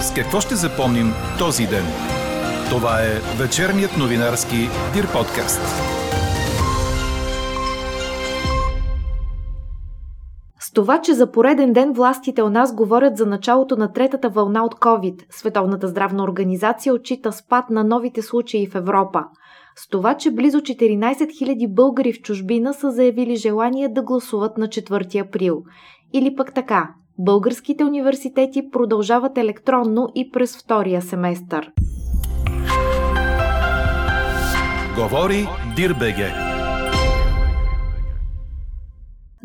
С какво ще запомним този ден? Това е вечерният новинарски Дир подкаст. С това, че за пореден ден властите у нас говорят за началото на третата вълна от COVID, Световната здравна организация отчита спад на новите случаи в Европа. С това, че близо 14 000 българи в чужбина са заявили желание да гласуват на 4 април. Или пък така, българските университети продължават електронно и през втория семестър. Говори Дирбеге.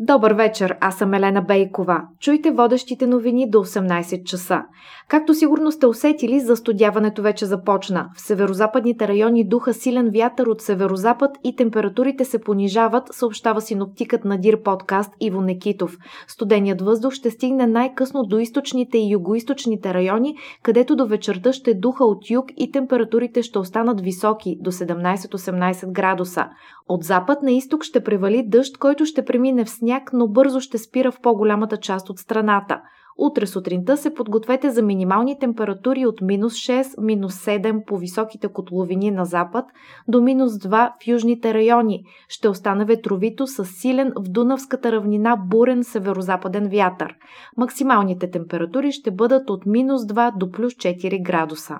Добър вечер, аз съм Елена Бейкова. Чуйте водещите новини до 18 часа. Както сигурно сте усетили, застудяването вече започна. В северозападните райони духа силен вятър от северозапад и температурите се понижават, съобщава синоптикът на Дир подкаст Иво Некитов. Студеният въздух ще стигне най-късно до източните и югоисточните райони, където до вечерта ще духа от юг и температурите ще останат високи до 17-18 градуса. От запад на изток ще превали дъжд, който ще премине в сняг, но бързо ще спира в по-голямата част от страната. Утре сутринта се подгответе за минимални температури от минус 6, минус 7 по високите котловини на запад до минус 2 в южните райони. Ще остане ветровито с силен в Дунавската равнина бурен северо-западен вятър. Максималните температури ще бъдат от минус 2 до плюс 4 градуса.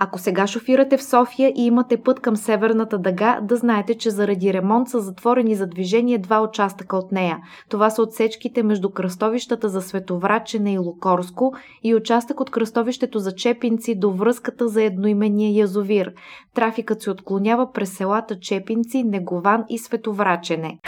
Ако сега шофирате в София и имате път към Северната дъга, да знаете, че заради ремонт са затворени за движение два участъка от нея. Това са отсечките между кръстовищата за Световрачене и Лукорско и участък от кръстовището за Чепинци до връзката за едноименния язовир. Трафикът се отклонява през селата Чепинци, Негован и Световрачене.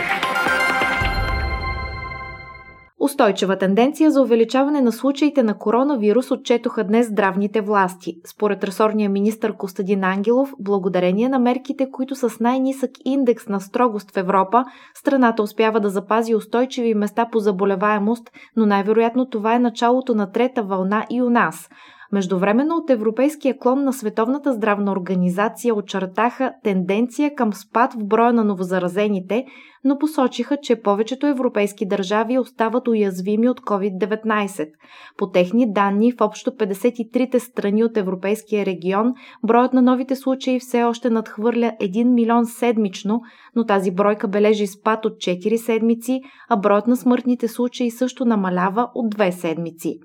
Устойчива тенденция за увеличаване на случаите на коронавирус отчетоха днес здравните власти. Според ресорния министр Костадин Ангелов, благодарение на мерките, които с най-нисък индекс на строгост в Европа, страната успява да запази устойчиви места по заболеваемост, но най-вероятно това е началото на трета вълна и у нас – Междувременно от европейския клон на Световната здравна организация очертаха тенденция към спад в броя на новозаразените, но посочиха, че повечето европейски държави остават уязвими от COVID-19. По техни данни, в общо 53-те страни от европейския регион, броят на новите случаи все още надхвърля 1 милион седмично, но тази бройка бележи спад от 4 седмици, а броят на смъртните случаи също намалява от 2 седмици.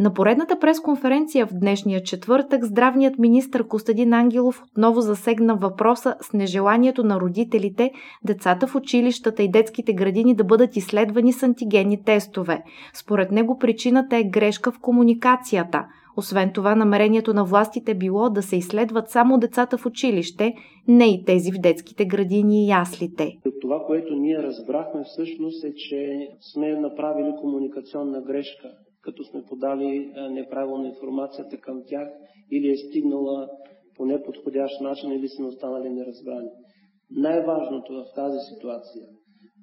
На поредната пресконференция в днешния четвъртък здравният министр Костадин Ангелов отново засегна въпроса с нежеланието на родителите децата в училищата и детските градини да бъдат изследвани с антигенни тестове. Според него причината е грешка в комуникацията. Освен това, намерението на властите било да се изследват само децата в училище, не и тези в детските градини и яслите. Това, което ние разбрахме всъщност е, че сме направили комуникационна грешка като сме подали неправилна информацията към тях или е стигнала по неподходящ начин или сме останали неразбрани. Най-важното в тази ситуация,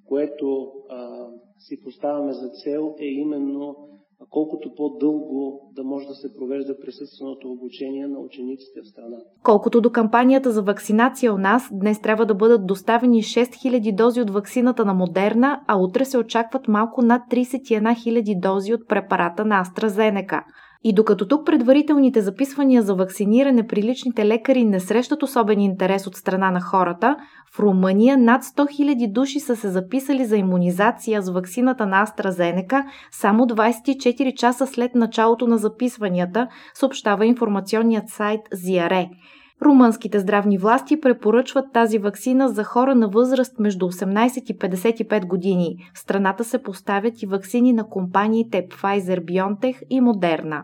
което а, си поставяме за цел е именно колкото по-дълго да може да се провежда присъственото обучение на учениците в страната. Колкото до кампанията за вакцинация у нас, днес трябва да бъдат доставени 6000 дози от вакцината на Модерна, а утре се очакват малко над 31 000 дози от препарата на AstraZeneca. И докато тук предварителните записвания за вакциниране при личните лекари не срещат особен интерес от страна на хората, в Румъния над 100 000 души са се записали за иммунизация с вакцината на AstraZeneca само 24 часа след началото на записванията, съобщава информационният сайт Зиаре. Румънските здравни власти препоръчват тази вакцина за хора на възраст между 18 и 55 години. В страната се поставят и вакцини на компаниите Pfizer-BioNTech и Moderna.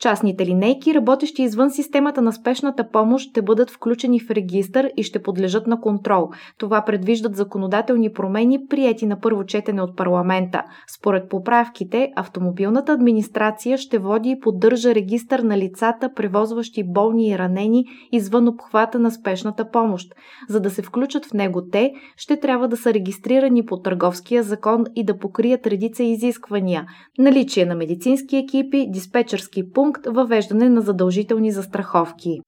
Частните линейки, работещи извън системата на спешната помощ, ще бъдат включени в регистър и ще подлежат на контрол. Това предвиждат законодателни промени, прияти на първо четене от парламента. Според поправките, автомобилната администрация ще води и поддържа регистър на лицата, превозващи болни и ранени извън обхвата на спешната помощ. За да се включат в него те, ще трябва да са регистрирани по търговския закон и да покрият редица изисквания – наличие на медицински екипи, диспетчерски пункт, пункт въвеждане на задължителни застраховки.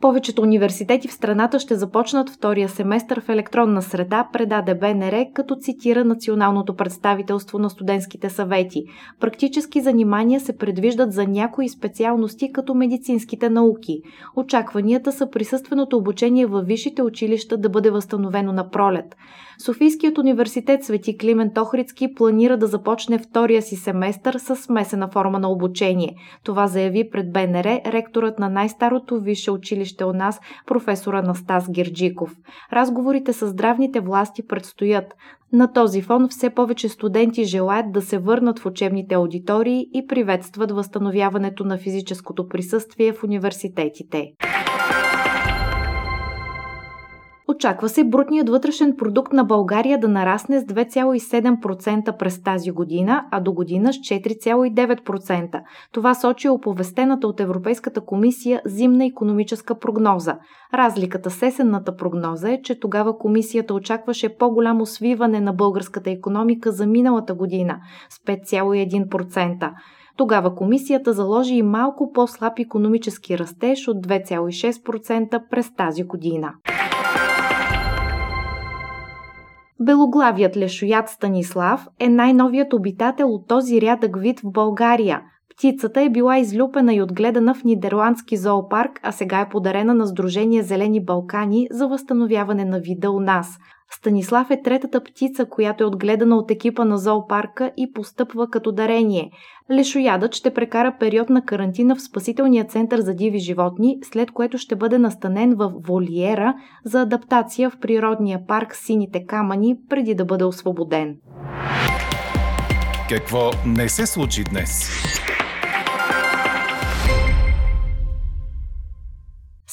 Повечето университети в страната ще започнат втория семестър в електронна среда, предаде БНР, като цитира Националното представителство на студентските съвети. Практически занимания се предвиждат за някои специалности, като медицинските науки. Очакванията са присъственото обучение във висшите училища да бъде възстановено на пролет. Софийският университет Свети Климент Охридски планира да започне втория си семестър с смесена форма на обучение. Това заяви пред БНР ректорът на най-старото висше училище у нас, професор Анастас Герджиков. Разговорите с здравните власти предстоят. На този фон все повече студенти желаят да се върнат в учебните аудитории и приветстват възстановяването на физическото присъствие в университетите. Очаква се брутният вътрешен продукт на България да нарасне с 2,7% през тази година, а до година с 4,9%. Това сочи оповестената от Европейската комисия зимна економическа прогноза. Разликата с есенната прогноза е, че тогава комисията очакваше по-голямо свиване на българската економика за миналата година с 5,1%. Тогава комисията заложи и малко по-слаб економически растеж от 2,6% през тази година. Белоглавият лешоят Станислав е най-новият обитател от този рядък вид в България. Птицата е била излюпена и отгледана в нидерландски зоопарк, а сега е подарена на Сдружение Зелени Балкани за възстановяване на вида у нас. Станислав е третата птица, която е отгледана от екипа на зоопарка и постъпва като дарение. Лешоядът ще прекара период на карантина в спасителния център за диви животни, след което ще бъде настанен в волиера за адаптация в природния парк Сините камъни, преди да бъде освободен. Какво не се случи днес?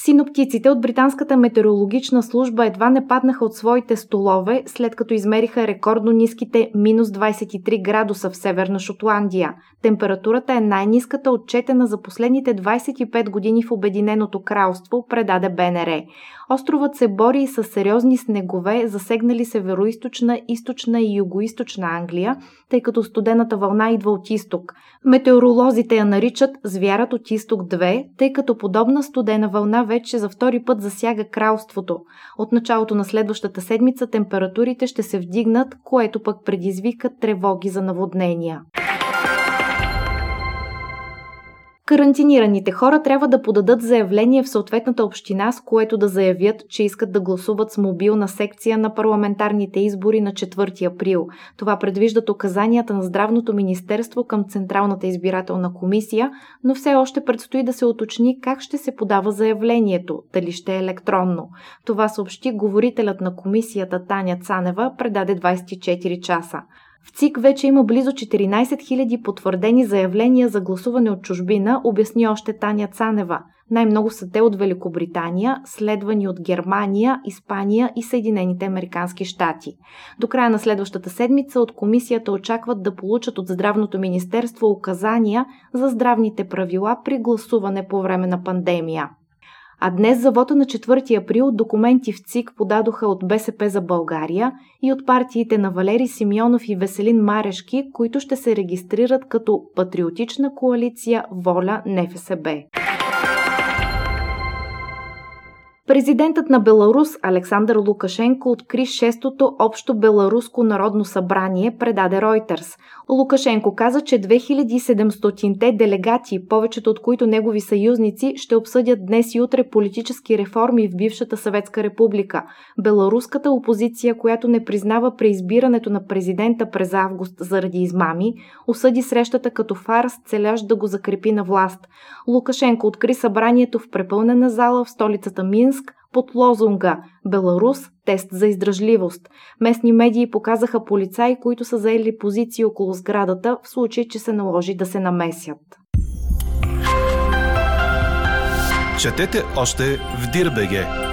Синоптиците от Британската метеорологична служба едва не паднаха от своите столове, след като измериха рекордно ниските минус 23 градуса в Северна Шотландия. Температурата е най-ниската отчетена за последните 25 години в Обединеното кралство, предаде БНР. Островът се бори с сериозни снегове, засегнали североизточна, източна и югоизточна Англия, тъй като студената вълна идва от изток. Метеоролозите я наричат звярат от изток 2, тъй като подобна студена вълна вече за втори път засяга кралството. От началото на следващата седмица температурите ще се вдигнат, което пък предизвика тревоги за наводнения. Карантинираните хора трябва да подадат заявление в съответната община, с което да заявят, че искат да гласуват с мобилна секция на парламентарните избори на 4 април. Това предвиждат указанията на Здравното министерство към Централната избирателна комисия, но все още предстои да се уточни как ще се подава заявлението, дали ще е електронно. Това съобщи говорителят на комисията Таня Цанева предаде 24 часа. В ЦИК вече има близо 14 000 потвърдени заявления за гласуване от чужбина, обясни още Таня Цанева. Най-много са те от Великобритания, следвани от Германия, Испания и Съединените Американски щати. До края на следващата седмица от комисията очакват да получат от Здравното министерство указания за здравните правила при гласуване по време на пандемия. А днес за вота на 4 април документи в ЦИК подадоха от БСП за България и от партиите на Валери Симеонов и Веселин Марешки, които ще се регистрират като Патриотична коалиция Воля НФСБ. Президентът на Беларус Александър Лукашенко откри шестото общо беларуско народно събрание, предаде Ройтерс. Лукашенко каза, че 2700-те делегати, повечето от които негови съюзници, ще обсъдят днес и утре политически реформи в бившата Съветска република. Беларуската опозиция, която не признава преизбирането на президента през август заради измами, осъди срещата като фарс, целящ да го закрепи на власт. Лукашенко откри събранието в препълнена зала в столицата Минск под лозунга Беларус – тест за издръжливост. Местни медии показаха полицаи, които са заели позиции около сградата в случай, че се наложи да се намесят. Четете още в Дирбеге!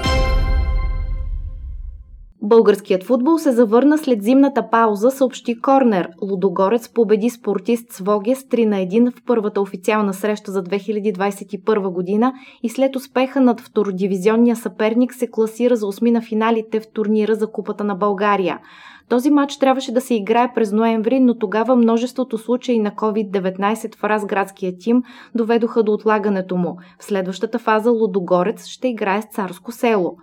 Българският футбол се завърна след зимната пауза, съобщи Корнер. Лудогорец победи спортист Своге с 3 на 1 в първата официална среща за 2021 година и след успеха над втородивизионния съперник се класира за осми на финалите в турнира за Купата на България. Този матч трябваше да се играе през ноември, но тогава множеството случаи на COVID-19 в разградския тим доведоха до отлагането му. В следващата фаза Лудогорец ще играе с Царско село.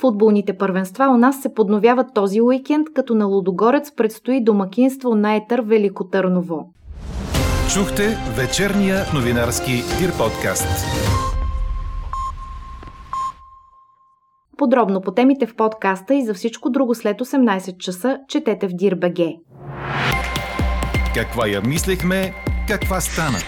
Футболните първенства у нас се подновяват този уикенд, като на Лудогорец предстои домакинство на Етър Велико Търново. Чухте вечерния новинарски Дир подкаст. Подробно по темите в подкаста и за всичко друго след 18 часа четете в Дир.бг. Каква я мислехме, каква стана?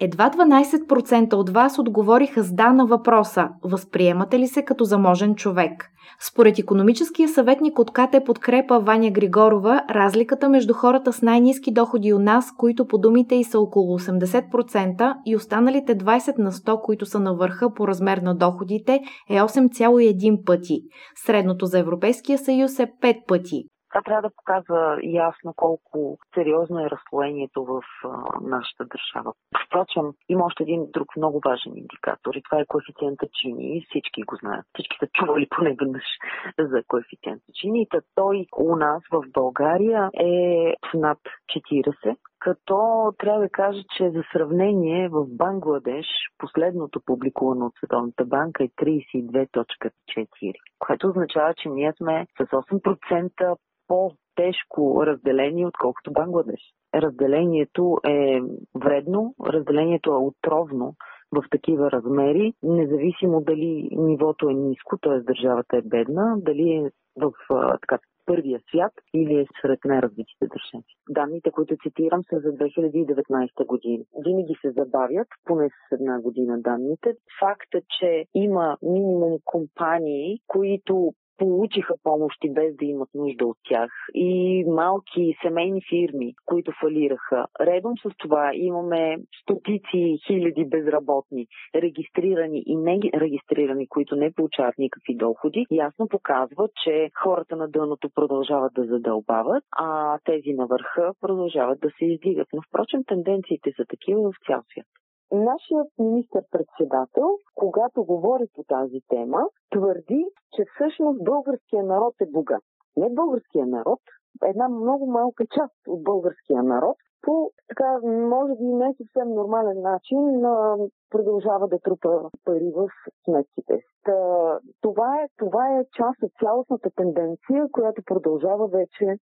Едва 12% от вас отговориха с да на въпроса «Възприемате ли се като заможен човек?». Според економическия съветник от КТ подкрепа Ваня Григорова, разликата между хората с най-низки доходи у нас, които по думите и са около 80% и останалите 20 на 100, които са на върха по размер на доходите, е 8,1 пъти. Средното за Европейския съюз е 5 пъти. Това трябва да показва ясно колко сериозно е разслоението в а, нашата държава. Впрочем, има още един друг много важен индикатор и това е коефициента Чини. Всички го знаят. Всички са чували поне веднъж за коефициента Чини. И той у нас в България е над 40, като трябва да кажа, че за сравнение в Бангладеш последното публикувано от Световната банка е 32.4, което означава, че ние сме с 8% по-тежко разделение, отколкото Бангладеш. Разделението е вредно, разделението е отровно в такива размери, независимо дали нивото е ниско, т.е. държавата е бедна, дали е в така, първия свят или е сред най-развитите държави. Данните, които цитирам, са за 2019 година. Винаги се забавят, поне с една година данните. Факта, че има минимум компании, които получиха помощи без да имат нужда от тях и малки семейни фирми, които фалираха. Редом с това имаме стотици хиляди безработни, регистрирани и не регистрирани, които не получават никакви доходи, ясно показва, че хората на дъното продължават да задълбават, а тези на върха продължават да се издигат. Но впрочем тенденциите са такива в цял свят. Нашият министр-председател, когато говори по тази тема, твърди, че всъщност българския народ е богат. Не българския народ, една много малка част от българския народ, по така, може би не съвсем нормален начин, продължава да трупа пари в сметките. Това е, това е част от цялостната тенденция, която продължава вече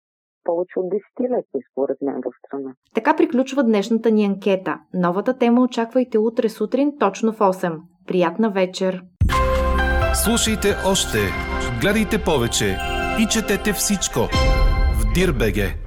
повече от десетилетия, според мен, в страна. Така приключва днешната ни анкета. Новата тема очаквайте утре сутрин, точно в 8. Приятна вечер! Слушайте още, гледайте повече и четете всичко в Дирбеге.